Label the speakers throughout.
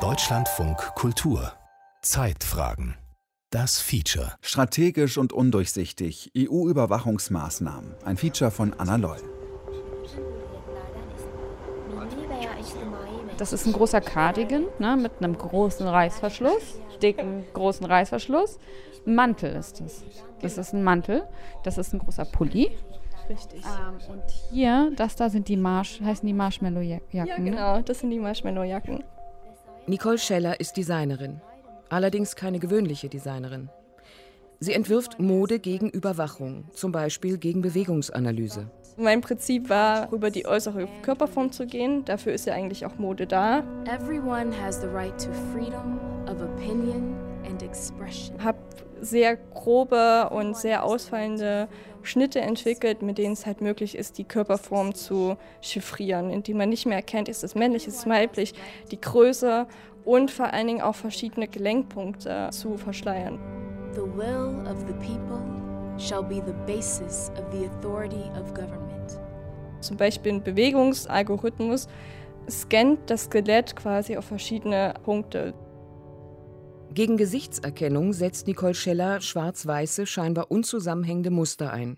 Speaker 1: Deutschlandfunk Kultur Zeitfragen das Feature.
Speaker 2: Strategisch und undurchsichtig. EU-Überwachungsmaßnahmen. Ein Feature von Anna Loll.
Speaker 3: Das ist ein großer Cardigan ne, mit einem großen Reißverschluss, dicken großen Reißverschluss. Mantel ist es. Das ist ein Mantel. Das ist ein großer Pulli.
Speaker 4: Richtig.
Speaker 3: Ähm, und hier, das da sind die Marsh, heißen die Marshmallow-Jacken.
Speaker 4: Ja, genau, das sind die Marshmallow-Jacken.
Speaker 5: Nicole Scheller ist Designerin allerdings keine gewöhnliche Designerin. Sie entwirft Mode gegen Überwachung, zum Beispiel gegen Bewegungsanalyse.
Speaker 4: Mein Prinzip war, über die äußere Körperform zu gehen. Dafür ist ja eigentlich auch Mode da. Everyone has the right to freedom of opinion and expression. Hab sehr grobe und sehr ausfallende Schnitte entwickelt, mit denen es halt möglich ist, die Körperform zu chiffrieren, indem man nicht mehr erkennt, ist es männlich, ist es weiblich, die Größe und vor allen Dingen auch verschiedene Gelenkpunkte zu verschleiern. The will of the people shall be the basis of the authority of government. Zum Beispiel ein Bewegungsalgorithmus scannt das Skelett quasi auf verschiedene Punkte.
Speaker 5: Gegen Gesichtserkennung setzt Nicole Scheller schwarz-weiße, scheinbar unzusammenhängende Muster ein.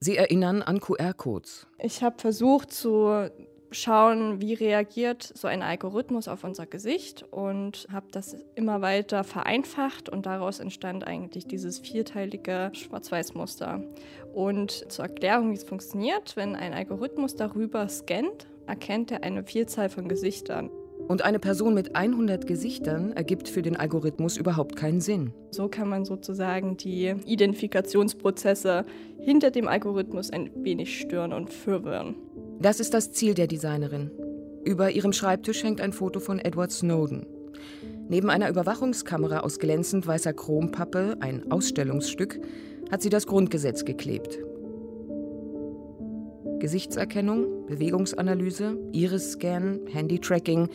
Speaker 5: Sie erinnern an QR-Codes.
Speaker 4: Ich habe versucht zu schauen, wie reagiert so ein Algorithmus auf unser Gesicht und habe das immer weiter vereinfacht und daraus entstand eigentlich dieses vierteilige Schwarz-Weiß-Muster. Und zur Erklärung, wie es funktioniert, wenn ein Algorithmus darüber scannt, erkennt er eine Vielzahl von Gesichtern.
Speaker 5: Und eine Person mit 100 Gesichtern ergibt für den Algorithmus überhaupt keinen Sinn.
Speaker 4: So kann man sozusagen die Identifikationsprozesse hinter dem Algorithmus ein wenig stören und verwirren.
Speaker 5: Das ist das Ziel der Designerin. Über ihrem Schreibtisch hängt ein Foto von Edward Snowden. Neben einer Überwachungskamera aus glänzend weißer Chrompappe, ein Ausstellungsstück, hat sie das Grundgesetz geklebt. Gesichtserkennung, Bewegungsanalyse, Iris-Scan, Handy-Tracking.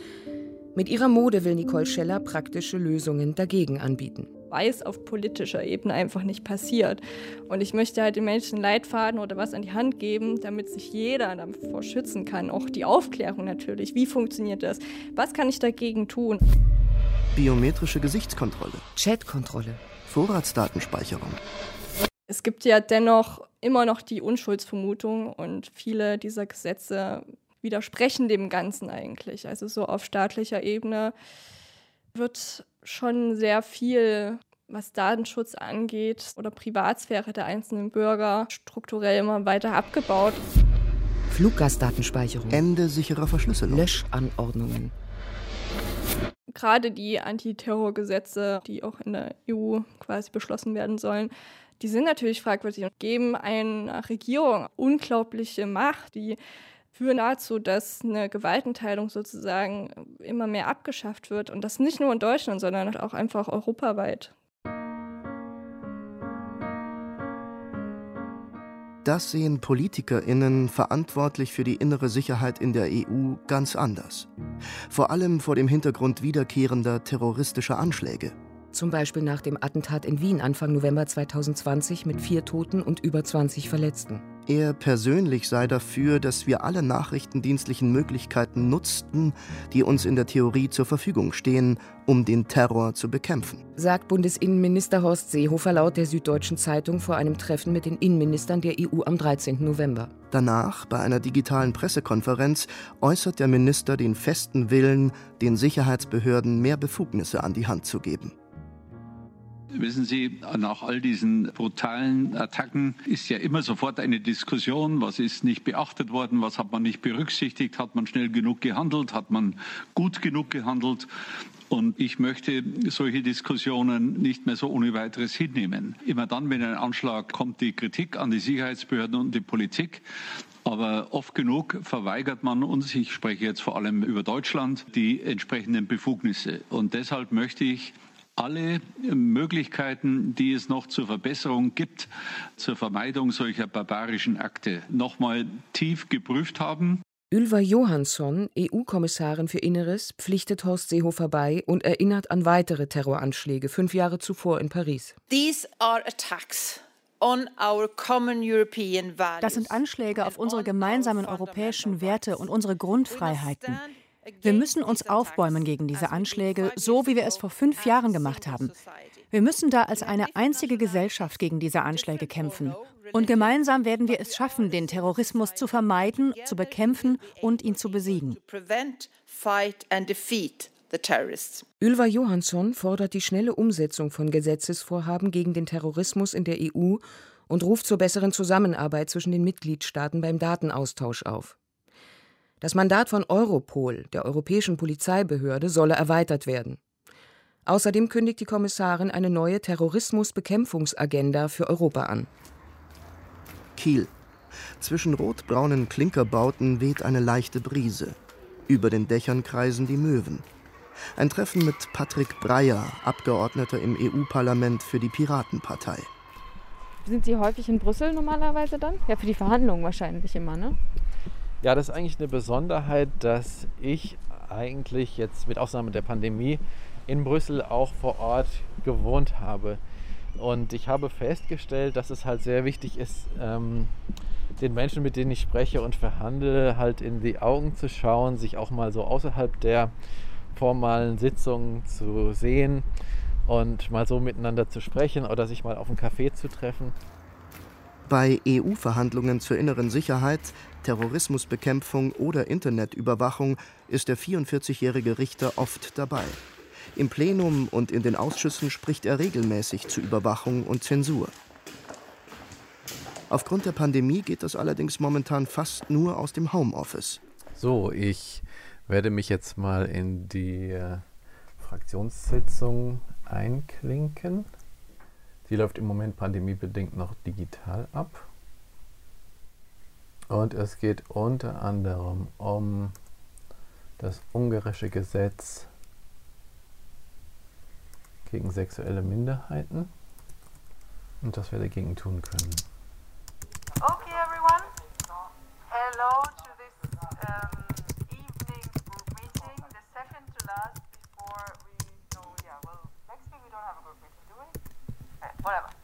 Speaker 5: Mit ihrer Mode will Nicole Scheller praktische Lösungen dagegen anbieten
Speaker 4: weiß auf politischer Ebene einfach nicht passiert. Und ich möchte halt den Menschen Leitfaden oder was an die Hand geben, damit sich jeder davor schützen kann. Auch die Aufklärung natürlich. Wie funktioniert das? Was kann ich dagegen tun?
Speaker 6: Biometrische Gesichtskontrolle.
Speaker 5: Chatkontrolle.
Speaker 6: Vorratsdatenspeicherung.
Speaker 4: Es gibt ja dennoch immer noch die Unschuldsvermutung und viele dieser Gesetze widersprechen dem Ganzen eigentlich. Also so auf staatlicher Ebene wird schon sehr viel, was Datenschutz angeht oder Privatsphäre der einzelnen Bürger, strukturell immer weiter abgebaut.
Speaker 5: Fluggastdatenspeicherung.
Speaker 6: Ende sicherer Verschlüsselung.
Speaker 5: Löschanordnungen.
Speaker 4: Gerade die Antiterrorgesetze, die auch in der EU quasi beschlossen werden sollen, die sind natürlich fragwürdig und geben einer Regierung unglaubliche Macht, die führen dazu, dass eine Gewaltenteilung sozusagen immer mehr abgeschafft wird. Und das nicht nur in Deutschland, sondern auch einfach europaweit.
Speaker 6: Das sehen PolitikerInnen verantwortlich für die innere Sicherheit in der EU ganz anders. Vor allem vor dem Hintergrund wiederkehrender terroristischer Anschläge.
Speaker 5: Zum Beispiel nach dem Attentat in Wien Anfang November 2020 mit vier Toten und über 20 Verletzten.
Speaker 6: Er persönlich sei dafür, dass wir alle nachrichtendienstlichen Möglichkeiten nutzten, die uns in der Theorie zur Verfügung stehen, um den Terror zu bekämpfen.
Speaker 5: Sagt Bundesinnenminister Horst Seehofer laut der Süddeutschen Zeitung vor einem Treffen mit den Innenministern der EU am 13. November.
Speaker 6: Danach, bei einer digitalen Pressekonferenz, äußert der Minister den festen Willen, den Sicherheitsbehörden mehr Befugnisse an die Hand zu geben.
Speaker 7: Wissen Sie, nach all diesen brutalen Attacken ist ja immer sofort eine Diskussion, was ist nicht beachtet worden, was hat man nicht berücksichtigt, hat man schnell genug gehandelt, hat man gut genug gehandelt. Und ich möchte solche Diskussionen nicht mehr so ohne weiteres hinnehmen. Immer dann, wenn ein Anschlag kommt, die Kritik an die Sicherheitsbehörden und die Politik. Aber oft genug verweigert man uns, ich spreche jetzt vor allem über Deutschland, die entsprechenden Befugnisse. Und deshalb möchte ich alle Möglichkeiten, die es noch zur Verbesserung gibt, zur Vermeidung solcher barbarischen Akte, nochmal tief geprüft haben.
Speaker 5: Ylva Johansson, EU-Kommissarin für Inneres, pflichtet Horst Seehofer bei und erinnert an weitere Terroranschläge fünf Jahre zuvor in Paris.
Speaker 8: These are attacks das sind Anschläge auf unsere gemeinsamen europäischen Werte und unsere Grundfreiheiten.
Speaker 9: Wir müssen uns aufbäumen gegen diese Anschläge, so wie wir es vor fünf Jahren gemacht haben. Wir müssen da als eine einzige Gesellschaft gegen diese Anschläge kämpfen. Und gemeinsam werden wir es schaffen, den Terrorismus zu vermeiden, zu bekämpfen und ihn zu besiegen.
Speaker 5: Ylva Johansson fordert die schnelle Umsetzung von Gesetzesvorhaben gegen den Terrorismus in der EU und ruft zur besseren Zusammenarbeit zwischen den Mitgliedstaaten beim Datenaustausch auf. Das Mandat von Europol, der Europäischen Polizeibehörde, solle erweitert werden. Außerdem kündigt die Kommissarin eine neue Terrorismusbekämpfungsagenda für Europa an.
Speaker 6: Kiel. Zwischen rotbraunen Klinkerbauten weht eine leichte Brise. Über den Dächern kreisen die Möwen. Ein Treffen mit Patrick Breyer, Abgeordneter im EU-Parlament für die Piratenpartei.
Speaker 3: Sind Sie häufig in Brüssel normalerweise dann? Ja, für die Verhandlungen wahrscheinlich immer, ne?
Speaker 10: Ja, das ist eigentlich eine Besonderheit, dass ich eigentlich jetzt mit Ausnahme der Pandemie in Brüssel auch vor Ort gewohnt habe. Und ich habe festgestellt, dass es halt sehr wichtig ist, ähm, den Menschen, mit denen ich spreche und verhandle, halt in die Augen zu schauen, sich auch mal so außerhalb der formalen Sitzungen zu sehen und mal so miteinander zu sprechen oder sich mal auf einen Café zu treffen.
Speaker 6: Bei EU-Verhandlungen zur inneren Sicherheit, Terrorismusbekämpfung oder Internetüberwachung ist der 44-jährige Richter oft dabei. Im Plenum und in den Ausschüssen spricht er regelmäßig zu Überwachung und Zensur. Aufgrund der Pandemie geht das allerdings momentan fast nur aus dem Homeoffice.
Speaker 10: So, ich werde mich jetzt mal in die äh, Fraktionssitzung einklinken. Die läuft im Moment pandemiebedingt noch digital ab. Und es geht unter anderem um das ungarische Gesetz gegen sexuelle Minderheiten und was wir dagegen tun können. Okay, everyone. Hello to this um, evening group meeting, the second to last before we go. Yeah, well, next week we don't have a group meeting, do we? Uh, whatever.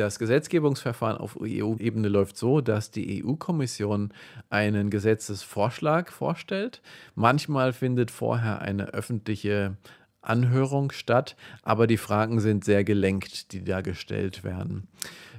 Speaker 10: Das Gesetzgebungsverfahren auf EU-Ebene läuft so, dass die EU-Kommission einen Gesetzesvorschlag vorstellt. Manchmal findet vorher eine öffentliche Anhörung statt, aber die Fragen sind sehr gelenkt, die da gestellt werden.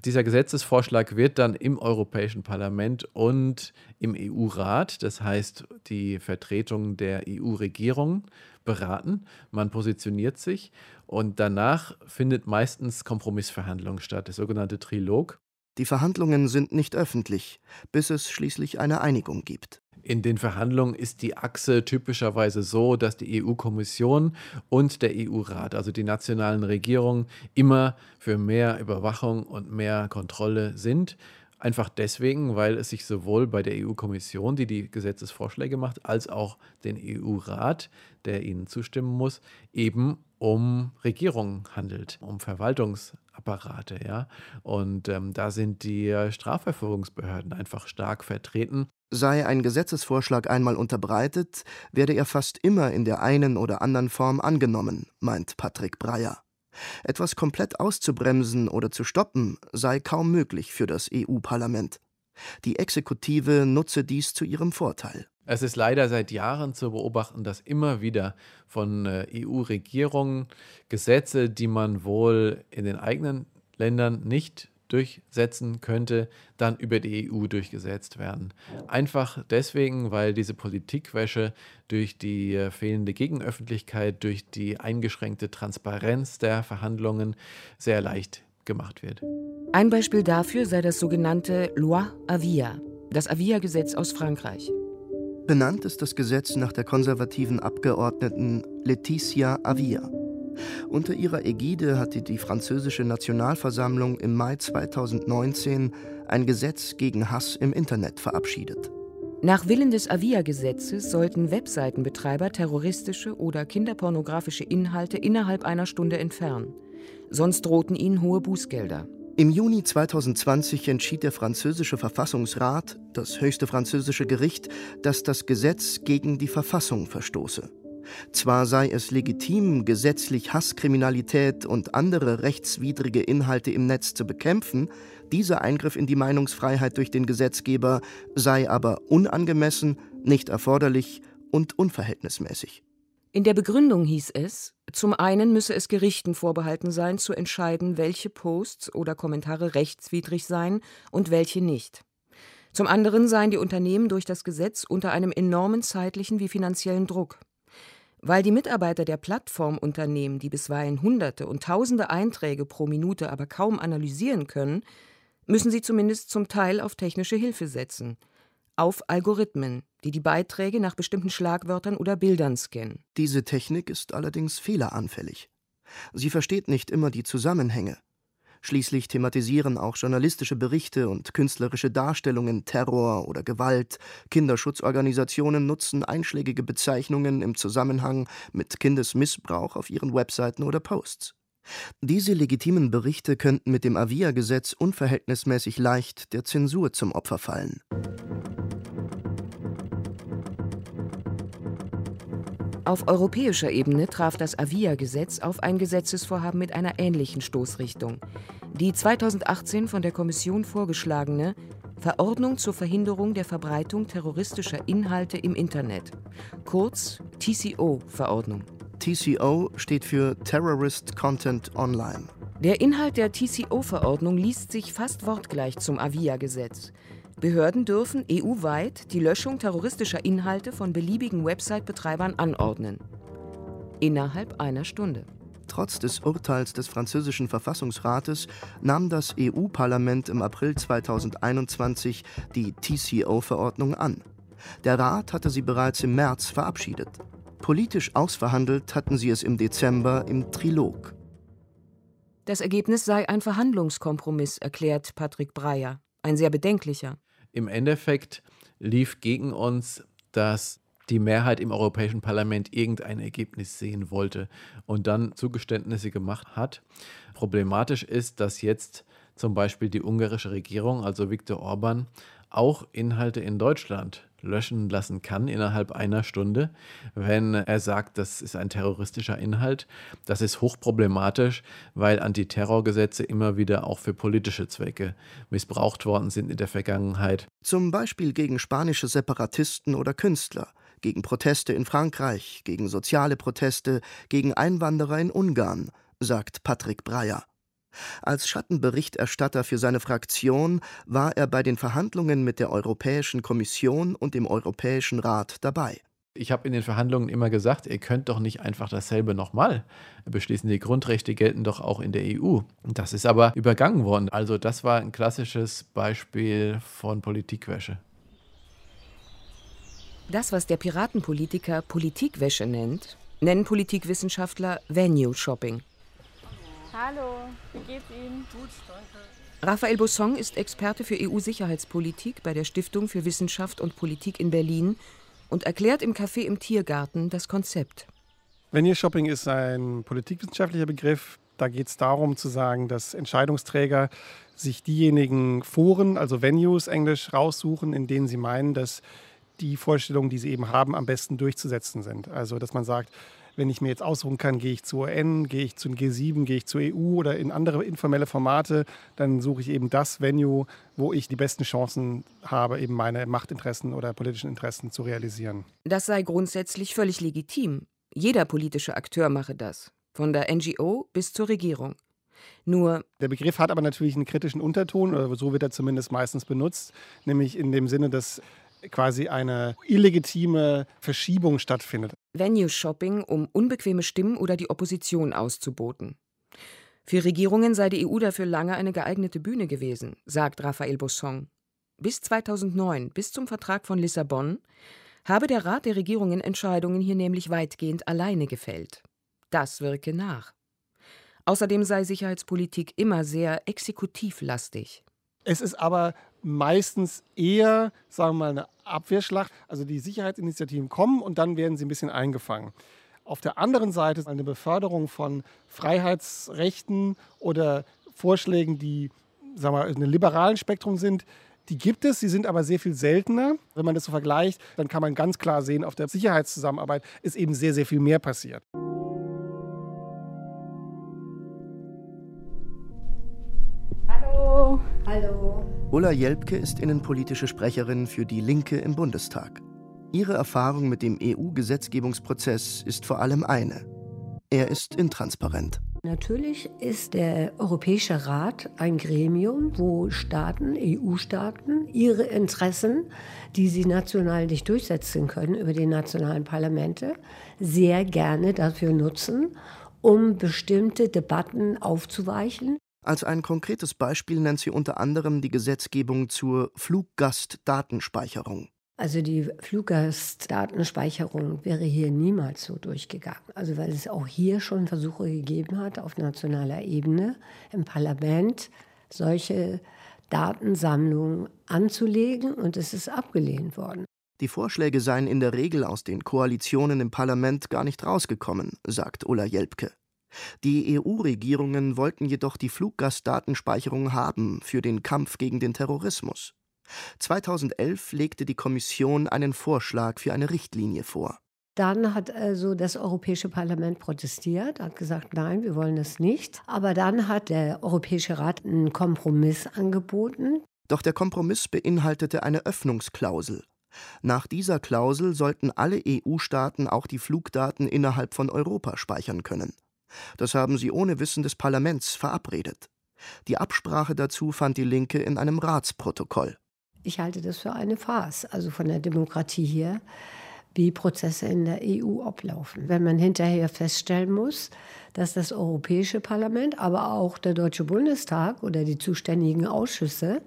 Speaker 10: Dieser Gesetzesvorschlag wird dann im Europäischen Parlament und im EU-Rat, das heißt die Vertretung der EU-Regierung, beraten. Man positioniert sich und danach findet meistens Kompromissverhandlung statt, der sogenannte Trilog.
Speaker 6: Die Verhandlungen sind nicht öffentlich, bis es schließlich eine Einigung gibt.
Speaker 10: In den Verhandlungen ist die Achse typischerweise so, dass die EU-Kommission und der EU-Rat, also die nationalen Regierungen, immer für mehr Überwachung und mehr Kontrolle sind. Einfach deswegen, weil es sich sowohl bei der EU-Kommission, die die Gesetzesvorschläge macht, als auch den EU-Rat, der ihnen zustimmen muss, eben um Regierungen handelt, um Verwaltungsapparate, ja. Und ähm, da sind die Strafverfolgungsbehörden einfach stark vertreten.
Speaker 6: Sei ein Gesetzesvorschlag einmal unterbreitet, werde er fast immer in der einen oder anderen Form angenommen, meint Patrick Breyer. Etwas komplett auszubremsen oder zu stoppen sei kaum möglich für das EU-Parlament. Die Exekutive nutze dies zu ihrem Vorteil.
Speaker 10: Es ist leider seit Jahren zu beobachten, dass immer wieder von äh, EU-Regierungen Gesetze, die man wohl in den eigenen Ländern nicht durchsetzen könnte, dann über die EU durchgesetzt werden. Einfach deswegen, weil diese Politikwäsche durch die äh, fehlende Gegenöffentlichkeit, durch die eingeschränkte Transparenz der Verhandlungen sehr leicht gemacht wird.
Speaker 5: Ein Beispiel dafür sei das sogenannte Loi Avia, das Avia-Gesetz aus Frankreich.
Speaker 6: Benannt ist das Gesetz nach der konservativen Abgeordneten Laetitia Avia. Unter ihrer Ägide hatte die französische Nationalversammlung im Mai 2019 ein Gesetz gegen Hass im Internet verabschiedet.
Speaker 5: Nach Willen des Avia-Gesetzes sollten Webseitenbetreiber terroristische oder kinderpornografische Inhalte innerhalb einer Stunde entfernen. Sonst drohten ihnen hohe Bußgelder.
Speaker 6: Im Juni 2020 entschied der französische Verfassungsrat, das höchste französische Gericht, dass das Gesetz gegen die Verfassung verstoße. Zwar sei es legitim, gesetzlich Hasskriminalität und andere rechtswidrige Inhalte im Netz zu bekämpfen, dieser Eingriff in die Meinungsfreiheit durch den Gesetzgeber sei aber unangemessen, nicht erforderlich und unverhältnismäßig.
Speaker 5: In der Begründung hieß es, zum einen müsse es Gerichten vorbehalten sein, zu entscheiden, welche Posts oder Kommentare rechtswidrig seien und welche nicht. Zum anderen seien die Unternehmen durch das Gesetz unter einem enormen zeitlichen wie finanziellen Druck. Weil die Mitarbeiter der Plattformunternehmen, die bisweilen Hunderte und Tausende Einträge pro Minute aber kaum analysieren können, müssen sie zumindest zum Teil auf technische Hilfe setzen. Auf Algorithmen, die die Beiträge nach bestimmten Schlagwörtern oder Bildern scannen.
Speaker 6: Diese Technik ist allerdings fehleranfällig. Sie versteht nicht immer die Zusammenhänge. Schließlich thematisieren auch journalistische Berichte und künstlerische Darstellungen Terror oder Gewalt. Kinderschutzorganisationen nutzen einschlägige Bezeichnungen im Zusammenhang mit Kindesmissbrauch auf ihren Webseiten oder Posts. Diese legitimen Berichte könnten mit dem Avia-Gesetz unverhältnismäßig leicht der Zensur zum Opfer fallen.
Speaker 5: Auf europäischer Ebene traf das Avia-Gesetz auf ein Gesetzesvorhaben mit einer ähnlichen Stoßrichtung. Die 2018 von der Kommission vorgeschlagene Verordnung zur Verhinderung der Verbreitung terroristischer Inhalte im Internet, kurz TCO-Verordnung.
Speaker 6: TCO steht für Terrorist Content Online.
Speaker 5: Der Inhalt der TCO-Verordnung liest sich fast wortgleich zum Avia-Gesetz. Behörden dürfen EU-weit die Löschung terroristischer Inhalte von beliebigen Website-Betreibern anordnen. Innerhalb einer Stunde.
Speaker 6: Trotz des Urteils des französischen Verfassungsrates nahm das EU-Parlament im April 2021 die TCO-Verordnung an. Der Rat hatte sie bereits im März verabschiedet. Politisch ausverhandelt hatten sie es im Dezember im Trilog.
Speaker 5: Das Ergebnis sei ein Verhandlungskompromiss, erklärt Patrick Breyer. Ein sehr bedenklicher.
Speaker 10: Im Endeffekt lief gegen uns, dass die Mehrheit im Europäischen Parlament irgendein Ergebnis sehen wollte und dann Zugeständnisse gemacht hat. Problematisch ist, dass jetzt zum Beispiel die ungarische Regierung, also Viktor Orban, auch Inhalte in Deutschland löschen lassen kann innerhalb einer Stunde, wenn er sagt, das ist ein terroristischer Inhalt. Das ist hochproblematisch, weil Antiterrorgesetze immer wieder auch für politische Zwecke missbraucht worden sind in der Vergangenheit.
Speaker 6: Zum Beispiel gegen spanische Separatisten oder Künstler, gegen Proteste in Frankreich, gegen soziale Proteste, gegen Einwanderer in Ungarn, sagt Patrick Breyer. Als Schattenberichterstatter für seine Fraktion war er bei den Verhandlungen mit der Europäischen Kommission und dem Europäischen Rat dabei.
Speaker 10: Ich habe in den Verhandlungen immer gesagt, ihr könnt doch nicht einfach dasselbe nochmal beschließen. Die Grundrechte gelten doch auch in der EU. Das ist aber übergangen worden. Also das war ein klassisches Beispiel von Politikwäsche.
Speaker 5: Das, was der Piratenpolitiker Politikwäsche nennt, nennen Politikwissenschaftler Venue Shopping.
Speaker 4: Hallo, wie geht's Ihnen? Gut,
Speaker 5: danke. Raphael Bossong ist Experte für EU-Sicherheitspolitik bei der Stiftung für Wissenschaft und Politik in Berlin und erklärt im Café im Tiergarten das Konzept.
Speaker 11: Venue Shopping ist ein politikwissenschaftlicher Begriff. Da geht es darum zu sagen, dass Entscheidungsträger sich diejenigen Foren, also Venues englisch, raussuchen, in denen sie meinen, dass die Vorstellungen, die sie eben haben, am besten durchzusetzen sind. Also dass man sagt, wenn ich mir jetzt aussuchen kann, gehe ich zur UN, gehe ich zum G7, gehe ich zur EU oder in andere informelle Formate, dann suche ich eben das Venue, wo ich die besten Chancen habe, eben meine Machtinteressen oder politischen Interessen zu realisieren.
Speaker 5: Das sei grundsätzlich völlig legitim. Jeder politische Akteur mache das, von der NGO bis zur Regierung. Nur
Speaker 11: der Begriff hat aber natürlich einen kritischen Unterton, oder so wird er zumindest meistens benutzt, nämlich in dem Sinne, dass quasi eine illegitime Verschiebung stattfindet.
Speaker 5: Venue-Shopping, um unbequeme Stimmen oder die Opposition auszuboten. Für Regierungen sei die EU dafür lange eine geeignete Bühne gewesen, sagt Raphael Bossong. Bis 2009, bis zum Vertrag von Lissabon, habe der Rat der Regierungen Entscheidungen hier nämlich weitgehend alleine gefällt. Das wirke nach. Außerdem sei Sicherheitspolitik immer sehr exekutivlastig.
Speaker 11: Es ist aber meistens eher, sagen wir mal, eine Abwehrschlacht. Also die Sicherheitsinitiativen kommen und dann werden sie ein bisschen eingefangen. Auf der anderen Seite eine Beförderung von Freiheitsrechten oder Vorschlägen, die sagen wir, in einem liberalen Spektrum sind, die gibt es, sie sind aber sehr viel seltener. Wenn man das so vergleicht, dann kann man ganz klar sehen, auf der Sicherheitszusammenarbeit ist eben sehr, sehr viel mehr passiert.
Speaker 6: Ulla Jelpke ist innenpolitische Sprecherin für Die Linke im Bundestag. Ihre Erfahrung mit dem EU-Gesetzgebungsprozess ist vor allem eine. Er ist intransparent.
Speaker 12: Natürlich ist der Europäische Rat ein Gremium, wo Staaten, EU-Staaten, ihre Interessen, die sie national nicht durchsetzen können über die nationalen Parlamente, sehr gerne dafür nutzen, um bestimmte Debatten aufzuweichen.
Speaker 6: Als ein konkretes Beispiel nennt sie unter anderem die Gesetzgebung zur Fluggastdatenspeicherung.
Speaker 12: Also die Fluggastdatenspeicherung wäre hier niemals so durchgegangen. Also weil es auch hier schon Versuche gegeben hat, auf nationaler Ebene im Parlament solche Datensammlungen anzulegen und es ist abgelehnt worden.
Speaker 6: Die Vorschläge seien in der Regel aus den Koalitionen im Parlament gar nicht rausgekommen, sagt Ulla Jelpke. Die EU-Regierungen wollten jedoch die Fluggastdatenspeicherung haben für den Kampf gegen den Terrorismus. 2011 legte die Kommission einen Vorschlag für eine Richtlinie vor.
Speaker 12: Dann hat also das Europäische Parlament protestiert, hat gesagt, nein, wir wollen das nicht. Aber dann hat der Europäische Rat einen Kompromiss angeboten.
Speaker 6: Doch der Kompromiss beinhaltete eine Öffnungsklausel. Nach dieser Klausel sollten alle EU-Staaten auch die Flugdaten innerhalb von Europa speichern können. Das haben sie ohne Wissen des Parlaments verabredet. Die Absprache dazu fand die Linke in einem Ratsprotokoll.
Speaker 12: Ich halte das für eine Farce, also von der Demokratie hier, wie Prozesse in der EU ablaufen. Wenn man hinterher feststellen muss, dass das Europäische Parlament, aber auch der Deutsche Bundestag oder die zuständigen Ausschüsse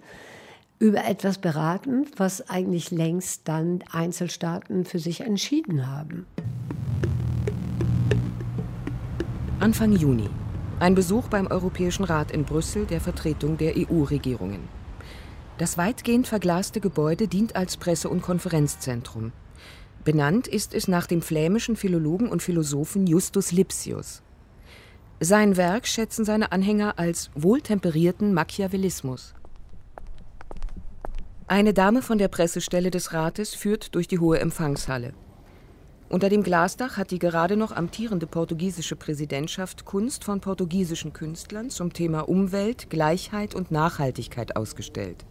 Speaker 12: über etwas beraten, was eigentlich längst dann Einzelstaaten für sich entschieden haben.
Speaker 5: Anfang Juni. Ein Besuch beim Europäischen Rat in Brüssel der Vertretung der EU-Regierungen. Das weitgehend verglaste Gebäude dient als Presse- und Konferenzzentrum. Benannt ist es nach dem flämischen Philologen und Philosophen Justus Lipsius. Sein Werk schätzen seine Anhänger als wohltemperierten Machiavellismus. Eine Dame von der Pressestelle des Rates führt durch die hohe Empfangshalle. Unter dem Glasdach hat die gerade noch amtierende portugiesische Präsidentschaft Kunst von portugiesischen Künstlern zum Thema Umwelt, Gleichheit und Nachhaltigkeit ausgestellt.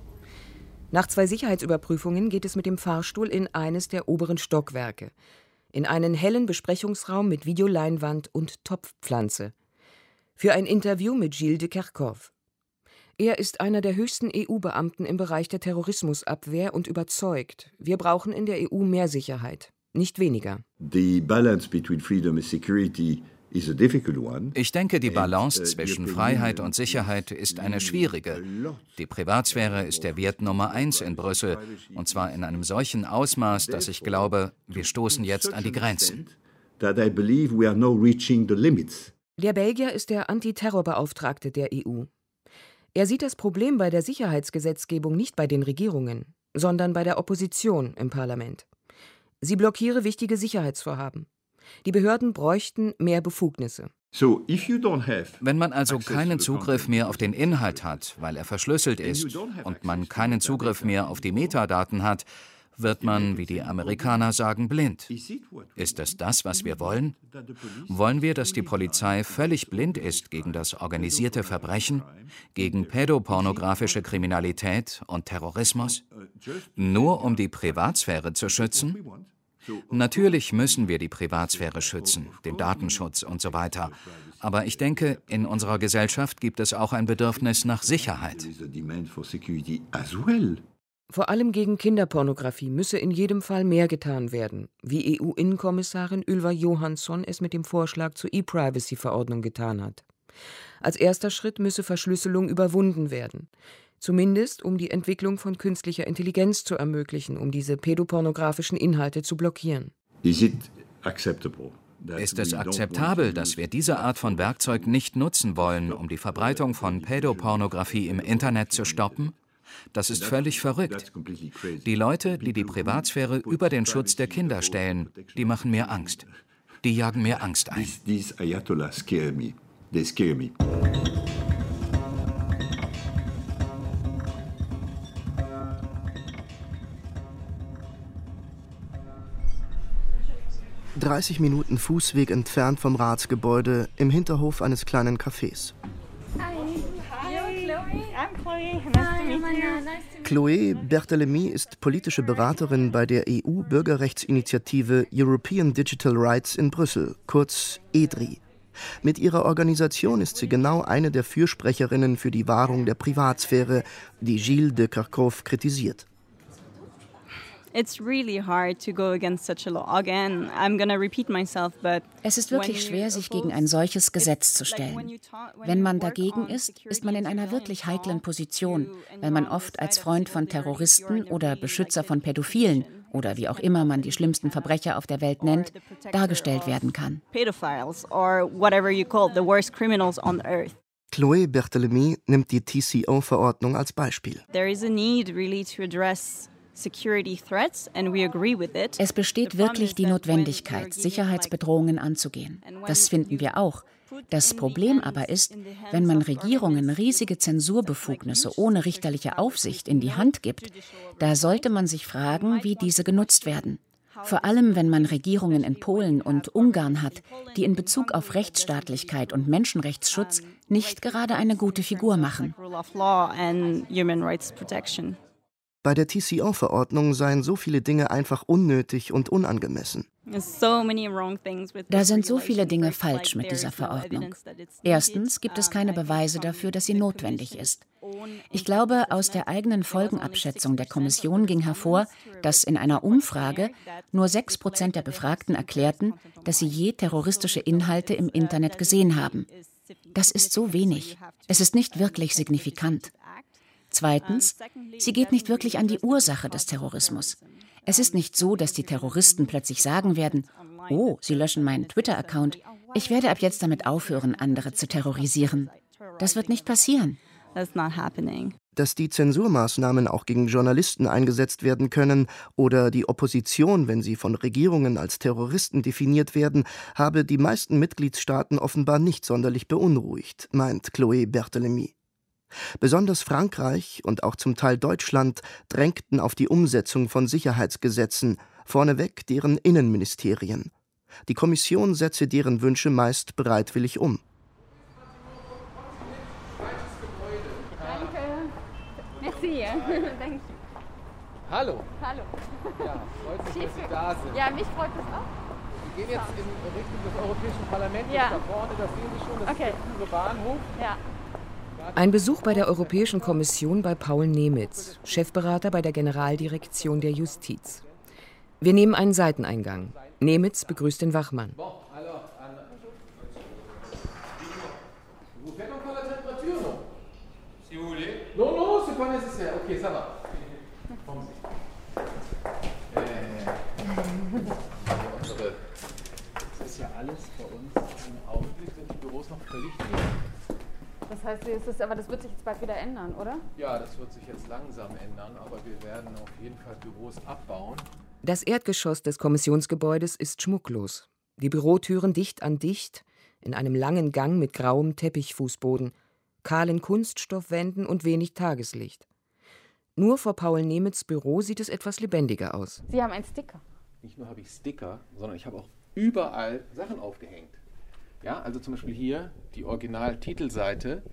Speaker 5: Nach zwei Sicherheitsüberprüfungen geht es mit dem Fahrstuhl in eines der oberen Stockwerke, in einen hellen Besprechungsraum mit Videoleinwand und Topfpflanze. Für ein Interview mit Gilles de Kerkhoff. Er ist einer der höchsten EU-Beamten im Bereich der Terrorismusabwehr und überzeugt, wir brauchen in der EU mehr Sicherheit, nicht weniger.
Speaker 13: The balance between freedom and security
Speaker 14: ich denke, die Balance uh, zwischen Freiheit und Sicherheit ist eine schwierige. Die Privatsphäre ist der Wert Nummer eins in Brüssel, und zwar in einem solchen Ausmaß, dass ich glaube, wir stoßen jetzt an die Grenzen.
Speaker 5: Der Belgier ist der Antiterrorbeauftragte der EU. Er sieht das Problem bei der Sicherheitsgesetzgebung nicht bei den Regierungen, sondern bei der Opposition im Parlament. Sie blockiere wichtige Sicherheitsvorhaben. Die Behörden bräuchten mehr Befugnisse.
Speaker 14: Wenn man also keinen Zugriff mehr auf den Inhalt hat, weil er verschlüsselt ist, und man keinen Zugriff mehr auf die Metadaten hat, wird man, wie die Amerikaner sagen, blind. Ist es das, was wir wollen? Wollen wir, dass die Polizei völlig blind ist gegen das organisierte Verbrechen, gegen pädopornografische Kriminalität und Terrorismus? Nur um die Privatsphäre zu schützen? Natürlich müssen wir die Privatsphäre schützen, den Datenschutz und so weiter. Aber ich denke, in unserer Gesellschaft gibt es auch ein Bedürfnis nach Sicherheit.
Speaker 5: Vor allem gegen Kinderpornografie müsse in jedem Fall mehr getan werden, wie EU-Innenkommissarin Ylva Johansson es mit dem Vorschlag zur E-Privacy-Verordnung getan hat. Als erster Schritt müsse Verschlüsselung überwunden werden zumindest um die Entwicklung von künstlicher Intelligenz zu ermöglichen, um diese pädopornografischen Inhalte zu blockieren.
Speaker 14: Ist es akzeptabel, dass wir diese Art von Werkzeug nicht nutzen wollen, um die Verbreitung von Pädopornografie im Internet zu stoppen? Das ist völlig verrückt. Die Leute, die die Privatsphäre über den Schutz der Kinder stellen, die machen mir Angst. Die jagen mir Angst ein. These Ayatollahs scare me. They scare me.
Speaker 6: 30 Minuten Fußweg entfernt vom Ratsgebäude im Hinterhof eines kleinen Cafés. Chloé Berthelemy ist politische Beraterin bei der EU-Bürgerrechtsinitiative European Digital Rights in Brüssel, kurz EDRI. Mit ihrer Organisation ist sie genau eine der Fürsprecherinnen für die Wahrung der Privatsphäre, die Gilles de Kerkhove kritisiert.
Speaker 15: Es ist wirklich schwer, sich gegen ein solches Gesetz zu stellen. Wenn man dagegen ist, ist man in einer wirklich heiklen Position, weil man oft als Freund von Terroristen oder Beschützer von Pädophilen oder wie auch immer man die schlimmsten Verbrecher auf der Welt nennt, dargestellt werden kann.
Speaker 6: Chloé Berthelemy nimmt die TCO-Verordnung als Beispiel.
Speaker 15: There is a need really to address
Speaker 9: es besteht wirklich die Notwendigkeit, Sicherheitsbedrohungen anzugehen. Das finden wir auch. Das Problem aber ist, wenn man Regierungen riesige Zensurbefugnisse ohne richterliche Aufsicht in die Hand gibt, da sollte man sich fragen, wie diese genutzt werden. Vor allem, wenn man Regierungen in Polen und Ungarn hat, die in Bezug auf Rechtsstaatlichkeit und Menschenrechtsschutz nicht gerade eine gute Figur machen.
Speaker 6: Bei der TCO-Verordnung seien so viele Dinge einfach unnötig und unangemessen.
Speaker 9: Da sind so viele Dinge falsch mit dieser Verordnung. Erstens gibt es keine Beweise dafür, dass sie notwendig ist. Ich glaube, aus der eigenen Folgenabschätzung der Kommission ging hervor, dass in einer Umfrage nur sechs Prozent der Befragten erklärten, dass sie je terroristische Inhalte im Internet gesehen haben. Das ist so wenig. Es ist nicht wirklich signifikant. Zweitens, sie geht nicht wirklich an die Ursache des Terrorismus. Es ist nicht so, dass die Terroristen plötzlich sagen werden, oh, sie löschen meinen Twitter-Account, ich werde ab jetzt damit aufhören, andere zu terrorisieren. Das wird nicht passieren.
Speaker 6: Dass die Zensurmaßnahmen auch gegen Journalisten eingesetzt werden können oder die Opposition, wenn sie von Regierungen als Terroristen definiert werden, habe die meisten Mitgliedstaaten offenbar nicht sonderlich beunruhigt, meint Chloé Berthelemy. Besonders Frankreich und auch zum Teil Deutschland drängten auf die Umsetzung von Sicherheitsgesetzen, vorneweg deren Innenministerien. Die Kommission setze deren Wünsche meist bereitwillig um.
Speaker 3: Danke. Merci. Danke.
Speaker 10: Hallo.
Speaker 3: Hallo.
Speaker 10: Ja, freut mich, dass Sie da sind.
Speaker 3: Ja, mich freut das auch.
Speaker 10: Wir gehen jetzt in Richtung des Europäischen Parlaments.
Speaker 3: Ja.
Speaker 10: Da vorne, das sehen Sie schon, das
Speaker 3: Okay.
Speaker 10: ist der Bahnhof.
Speaker 3: Ja.
Speaker 5: Ein Besuch bei der Europäischen Kommission bei Paul Nemitz, Chefberater bei der Generaldirektion der Justiz. Wir nehmen einen Seiteneingang. Nemitz begrüßt den Wachmann.
Speaker 10: Non. Non, c'est pas nécessaire. Ok, ça va. Kommen Sie. Äh, das ist ja alles bei uns im Augenblick sind die Büros noch völlig leer.
Speaker 3: Das heißt, es ist, aber das wird sich jetzt bald wieder ändern, oder?
Speaker 10: Ja, das wird sich jetzt langsam ändern, aber wir werden auf jeden Fall Büros abbauen.
Speaker 5: Das Erdgeschoss des Kommissionsgebäudes ist schmucklos. Die Bürotüren dicht an dicht, in einem langen Gang mit grauem Teppichfußboden, kahlen Kunststoffwänden und wenig Tageslicht. Nur vor Paul Nemitz Büro sieht es etwas lebendiger aus.
Speaker 3: Sie haben einen Sticker.
Speaker 10: Nicht nur habe ich Sticker, sondern ich habe auch überall Sachen aufgehängt. Ja, also zum Beispiel hier die Original-Titelseite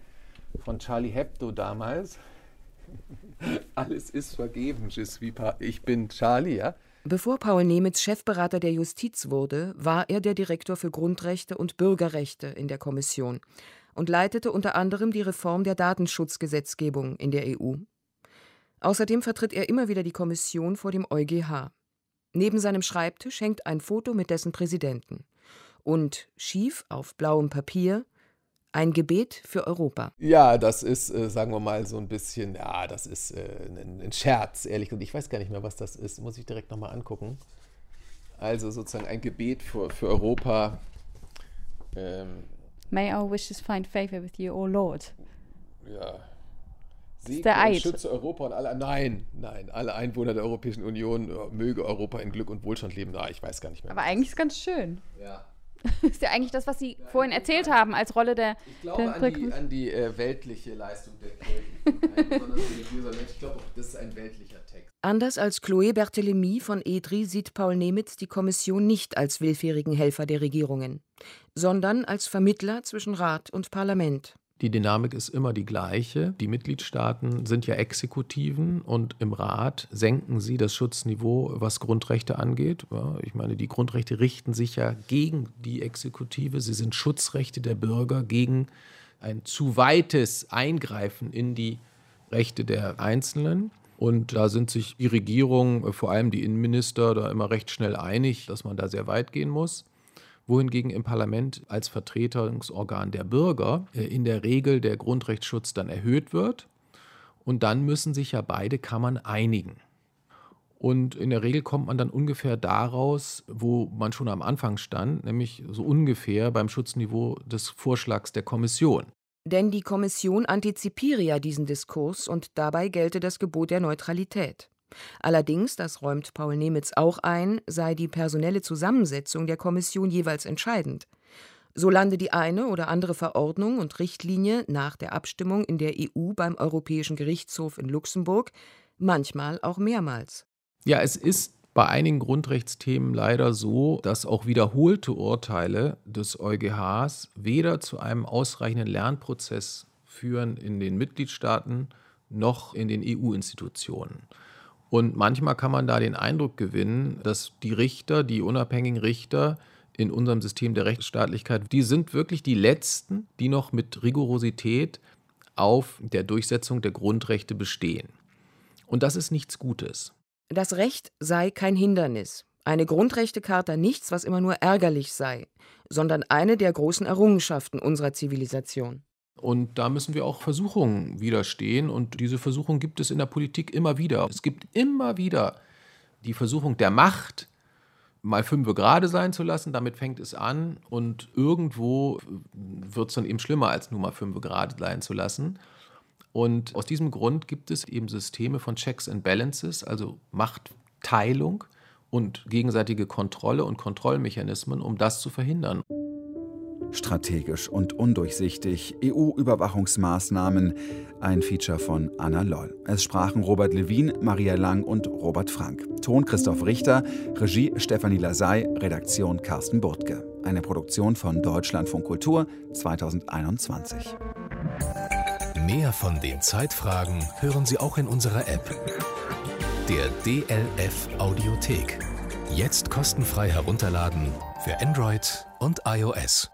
Speaker 10: von Charlie Hebdo damals. Alles ist vergeben, ich bin Charlie, ja.
Speaker 5: Bevor Paul Nemitz Chefberater der Justiz wurde, war er der Direktor für Grundrechte und Bürgerrechte in der Kommission und leitete unter anderem die Reform der Datenschutzgesetzgebung in der EU. Außerdem vertritt er immer wieder die Kommission vor dem EuGH. Neben seinem Schreibtisch hängt ein Foto mit dessen Präsidenten. Und schief auf blauem Papier ein Gebet für Europa.
Speaker 10: Ja, das ist, äh, sagen wir mal, so ein bisschen, ja, das ist äh, ein, ein Scherz, ehrlich gesagt. Ich weiß gar nicht mehr, was das ist. Muss ich direkt nochmal angucken. Also sozusagen ein Gebet für, für Europa. Ähm,
Speaker 3: May our wishes find favor with you, O Lord.
Speaker 10: ja. Segne
Speaker 3: der Eid.
Speaker 10: schütze Europa und alle, nein, nein, alle Einwohner der Europäischen Union, äh, möge Europa in Glück und Wohlstand leben. Na, ich weiß gar nicht mehr.
Speaker 3: Aber eigentlich ist ganz schön.
Speaker 10: Ja.
Speaker 3: ist ja eigentlich das, was Sie vorhin erzählt haben als Rolle der.
Speaker 10: Ich glaube
Speaker 3: der
Speaker 10: an die, an die äh, weltliche Leistung der Kirche. Ich bin kein besonders religiöser Mensch. Ich glaube auch, das ist ein weltlicher Text.
Speaker 5: Anders als Chloé Berthelemy von EDRI sieht Paul Nemitz die Kommission nicht als willfährigen Helfer der Regierungen, sondern als Vermittler zwischen Rat und Parlament.
Speaker 16: Die Dynamik ist immer die gleiche. Die Mitgliedstaaten sind ja Exekutiven und im Rat senken sie das Schutzniveau, was Grundrechte angeht. Ja, ich meine, die Grundrechte richten sich ja gegen die Exekutive. Sie sind Schutzrechte der Bürger gegen ein zu weites Eingreifen in die Rechte der Einzelnen. Und da sind sich die Regierung, vor allem die Innenminister, da immer recht schnell einig, dass man da sehr weit gehen muss wohingegen im Parlament als Vertretungsorgan der Bürger äh, in der Regel der Grundrechtsschutz dann erhöht wird. Und dann müssen sich ja beide Kammern einigen. Und in der Regel kommt man dann ungefähr daraus, wo man schon am Anfang stand, nämlich so ungefähr beim Schutzniveau des Vorschlags der Kommission.
Speaker 5: Denn die Kommission antizipiere ja diesen Diskurs und dabei gelte das Gebot der Neutralität. Allerdings, das räumt Paul Nemitz auch ein, sei die personelle Zusammensetzung der Kommission jeweils entscheidend. So lande die eine oder andere Verordnung und Richtlinie nach der Abstimmung in der EU beim Europäischen Gerichtshof in Luxemburg, manchmal auch mehrmals.
Speaker 16: Ja, es ist bei einigen Grundrechtsthemen leider so, dass auch wiederholte Urteile des EuGHs weder zu einem ausreichenden Lernprozess führen in den Mitgliedstaaten noch in den EU-Institutionen. Und manchmal kann man da den Eindruck gewinnen, dass die Richter, die unabhängigen Richter in unserem System der Rechtsstaatlichkeit, die sind wirklich die Letzten, die noch mit Rigorosität auf der Durchsetzung der Grundrechte bestehen. Und das ist nichts Gutes.
Speaker 5: Das Recht sei kein Hindernis, eine Grundrechtecharta nichts, was immer nur ärgerlich sei, sondern eine der großen Errungenschaften unserer Zivilisation.
Speaker 16: Und da müssen wir auch Versuchungen widerstehen. Und diese Versuchung gibt es in der Politik immer wieder. Es gibt immer wieder die Versuchung der Macht, mal fünf gerade sein zu lassen. Damit fängt es an. Und irgendwo wird es dann eben schlimmer, als nur mal fünf gerade sein zu lassen. Und aus diesem Grund gibt es eben Systeme von Checks and Balances, also Machtteilung und gegenseitige Kontrolle und Kontrollmechanismen, um das zu verhindern.
Speaker 2: Strategisch und undurchsichtig. EU-Überwachungsmaßnahmen. Ein Feature von Anna Loll. Es sprachen Robert Levin, Maria Lang und Robert Frank. Ton Christoph Richter, Regie Stefanie Lasey, Redaktion Carsten Burtke. Eine Produktion von Deutschlandfunk Kultur 2021.
Speaker 1: Mehr von den Zeitfragen hören Sie auch in unserer App. Der DLF Audiothek. Jetzt kostenfrei herunterladen für Android und iOS.